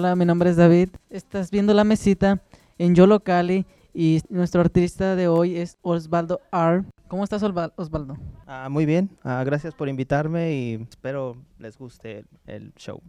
Hola, mi nombre es David. Estás viendo la mesita en Yo Locali y nuestro artista de hoy es Osvaldo R. ¿Cómo estás, Osvaldo? Ah, muy bien, Ah, gracias por invitarme y espero les guste el, el show.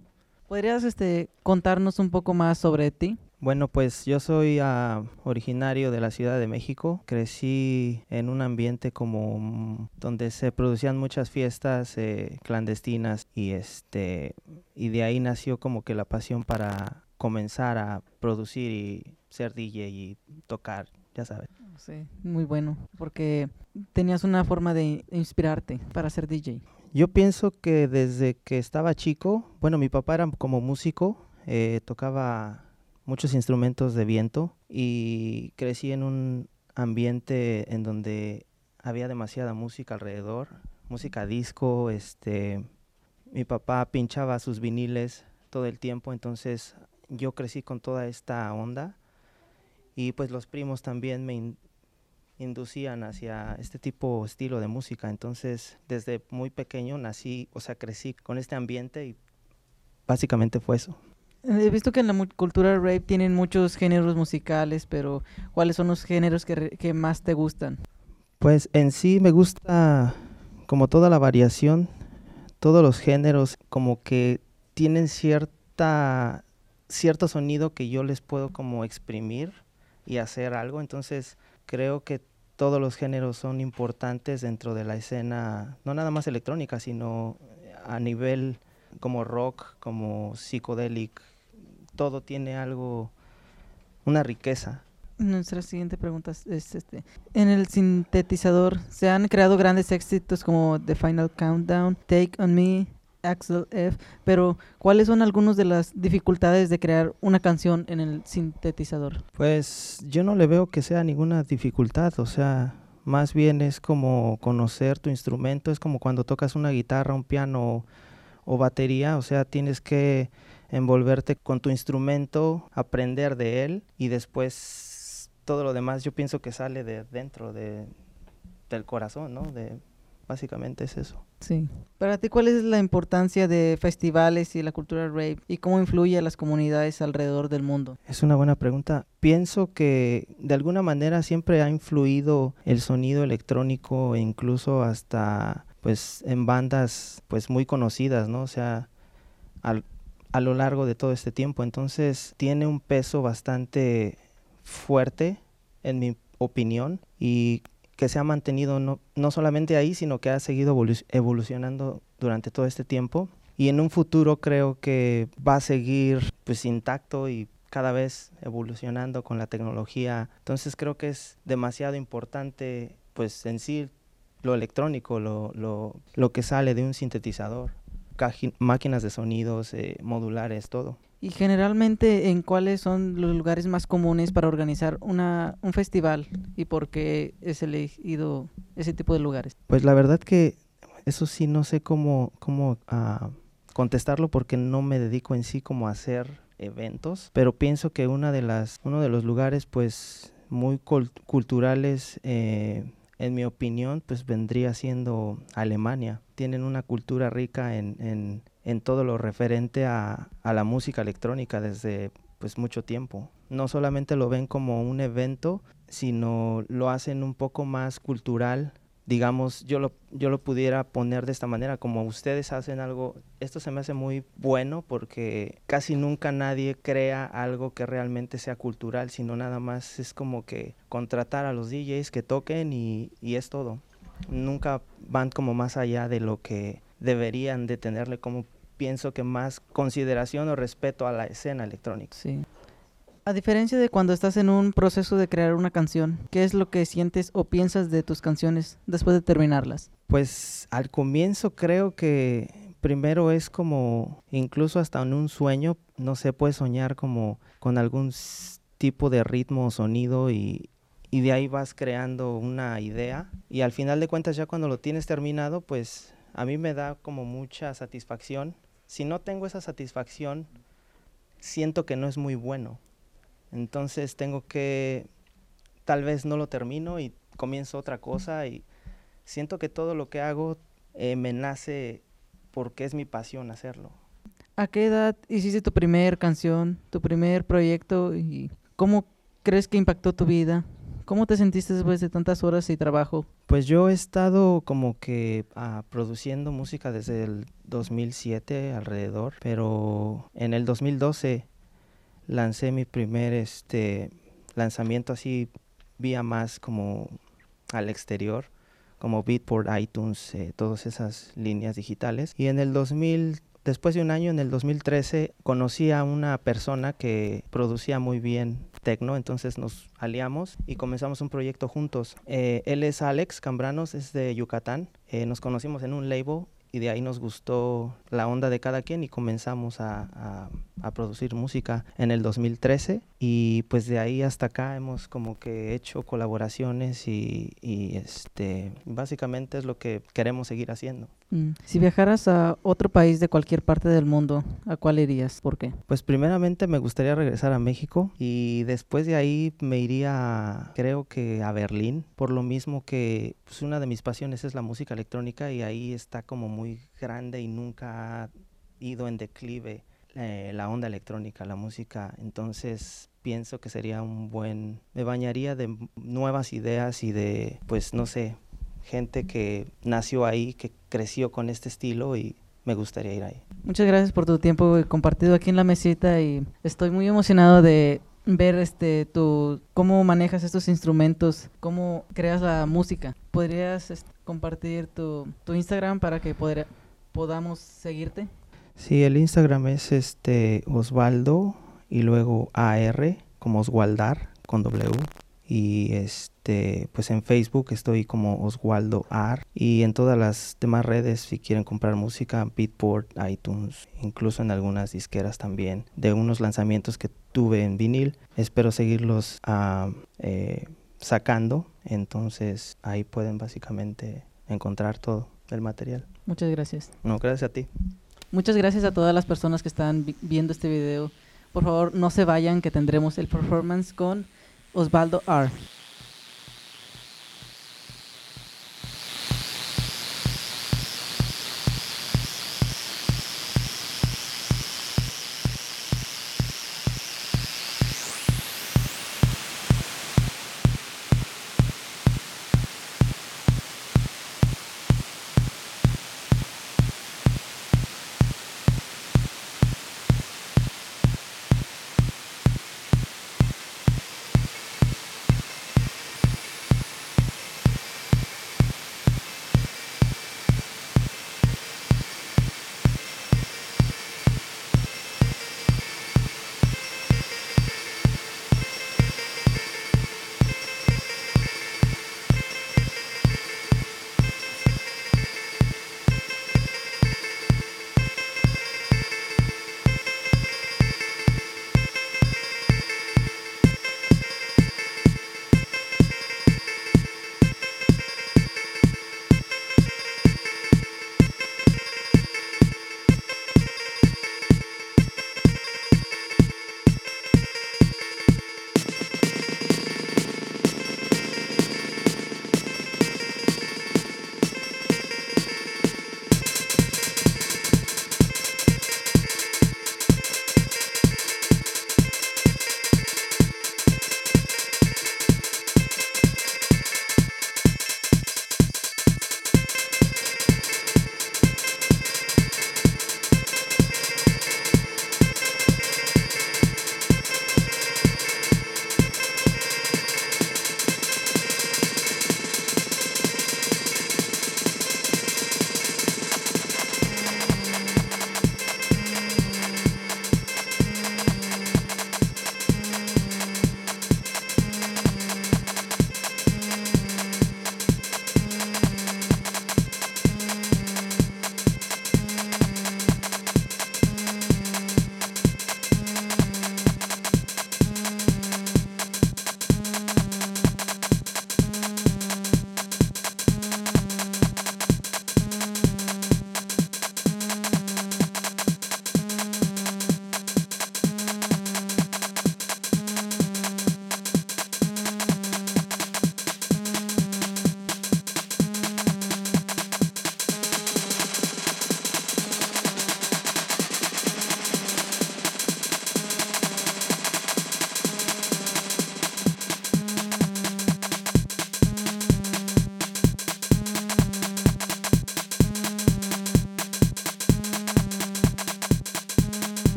¿Podrías este, contarnos un poco más sobre ti? Bueno, pues yo soy ah, originario de la Ciudad de México. Crecí en un ambiente como donde se producían muchas fiestas eh, clandestinas y este y de ahí nació como que la pasión para comenzar a producir y ser DJ y tocar, ya sabes. Sí, muy bueno, porque tenías una forma de inspirarte para ser DJ. Yo pienso que desde que estaba chico, bueno, mi papá era como músico, eh, tocaba muchos instrumentos de viento y crecí en un ambiente en donde había demasiada música alrededor, música disco, este, mi papá pinchaba sus viniles todo el tiempo, entonces yo crecí con toda esta onda y pues los primos también me in- inducían hacia este tipo estilo de música. Entonces, desde muy pequeño nací, o sea, crecí con este ambiente y básicamente fue eso. He visto que en la cultura rape tienen muchos géneros musicales, pero ¿cuáles son los géneros que, que más te gustan? Pues en sí me gusta como toda la variación, todos los géneros como que tienen cierta cierto sonido que yo les puedo como exprimir y hacer algo, entonces creo que todos los géneros son importantes dentro de la escena, no nada más electrónica, sino a nivel como rock, como psicodélico, todo tiene algo, una riqueza. Nuestra siguiente pregunta es, es, este, en el sintetizador se han creado grandes éxitos como The Final Countdown, Take on Me, Axel F, pero ¿cuáles son algunas de las dificultades de crear una canción en el sintetizador? Pues yo no le veo que sea ninguna dificultad, o sea, más bien es como conocer tu instrumento, es como cuando tocas una guitarra, un piano o batería, o sea, tienes que envolverte con tu instrumento, aprender de él y después todo lo demás yo pienso que sale de dentro de, del corazón, ¿no? De, básicamente es eso. Sí. Para ti, ¿cuál es la importancia de festivales y la cultura rape y cómo influye a las comunidades alrededor del mundo? Es una buena pregunta. Pienso que de alguna manera siempre ha influido el sonido electrónico e incluso hasta pues en bandas pues muy conocidas, ¿no? O sea, al- a lo largo de todo este tiempo. Entonces tiene un peso bastante fuerte, en mi opinión, y que se ha mantenido no, no solamente ahí, sino que ha seguido evolu- evolucionando durante todo este tiempo. Y en un futuro creo que va a seguir pues intacto y cada vez evolucionando con la tecnología. Entonces creo que es demasiado importante pues en sí lo electrónico, lo, lo, lo que sale de un sintetizador, máquinas de sonidos, eh, modulares, todo. Y generalmente, ¿en cuáles son los lugares más comunes para organizar una, un festival y por qué es elegido ese tipo de lugares? Pues la verdad que eso sí no sé cómo, cómo ah, contestarlo porque no me dedico en sí como a hacer eventos, pero pienso que una de las, uno de los lugares pues muy cul- culturales, eh, en mi opinión, pues vendría siendo Alemania. Tienen una cultura rica en, en, en todo lo referente a, a la música electrónica desde pues mucho tiempo. No solamente lo ven como un evento, sino lo hacen un poco más cultural. Digamos, yo lo, yo lo pudiera poner de esta manera, como ustedes hacen algo, esto se me hace muy bueno porque casi nunca nadie crea algo que realmente sea cultural, sino nada más es como que contratar a los DJs que toquen y, y es todo. Nunca van como más allá de lo que deberían de tenerle como pienso que más consideración o respeto a la escena electrónica. Sí. A diferencia de cuando estás en un proceso de crear una canción, ¿qué es lo que sientes o piensas de tus canciones después de terminarlas? Pues al comienzo creo que primero es como, incluso hasta en un sueño, no sé, puedes soñar como con algún tipo de ritmo o sonido y, y de ahí vas creando una idea y al final de cuentas ya cuando lo tienes terminado, pues a mí me da como mucha satisfacción. Si no tengo esa satisfacción, siento que no es muy bueno. Entonces tengo que, tal vez no lo termino y comienzo otra cosa y siento que todo lo que hago eh, me nace porque es mi pasión hacerlo. ¿A qué edad hiciste tu primer canción, tu primer proyecto y cómo crees que impactó tu vida? ¿Cómo te sentiste después de tantas horas y trabajo? Pues yo he estado como que ah, produciendo música desde el 2007 alrededor, pero en el 2012 lancé mi primer este lanzamiento así vía más como al exterior, como Beatport, iTunes, eh, todas esas líneas digitales. Y en el 2000 Después de un año, en el 2013, conocí a una persona que producía muy bien tecno, entonces nos aliamos y comenzamos un proyecto juntos. Eh, él es Alex Cambranos, es de Yucatán. Eh, nos conocimos en un label y de ahí nos gustó la onda de cada quien y comenzamos a, producir música en el 2013 y pues de ahí hasta acá hemos como que hecho colaboraciones y, y este básicamente es lo que queremos seguir haciendo. Mm. Si viajaras a otro país de cualquier parte del mundo, ¿a cuál irías? ¿Por qué? Pues primeramente me gustaría regresar a México y después de ahí me iría, creo que a Berlín, por lo mismo que pues, una de mis pasiones es la música electrónica y ahí está como muy grande y nunca ha ido en declive eh, la onda electrónica, la música. Entonces pienso que sería un buen, me bañaría de nuevas ideas y de, pues no sé, gente que nació ahí, que creció con este estilo y me gustaría ir ahí. Muchas gracias por tu tiempo compartido aquí en la mesita y estoy muy emocionado de ver este tu cómo manejas estos instrumentos, cómo creas la música. ¿Podrías este, compartir tu, tu, Instagram para que podamos seguirte? Sí, el Instagram es este Osvaldo y luego AR como Oswaldar con W y este pues en Facebook estoy como Oswaldo Ar y en todas las demás redes si quieren comprar música Beatport, iTunes, incluso en algunas disqueras también de unos lanzamientos que tuve en vinil. Espero seguirlos ah, eh, sacando, entonces ahí pueden básicamente encontrar todo el material. Muchas gracias. No, gracias a ti. Muchas gracias a todas las personas que están viendo este video. Por favor, no se vayan que tendremos el performance con Osvaldo R.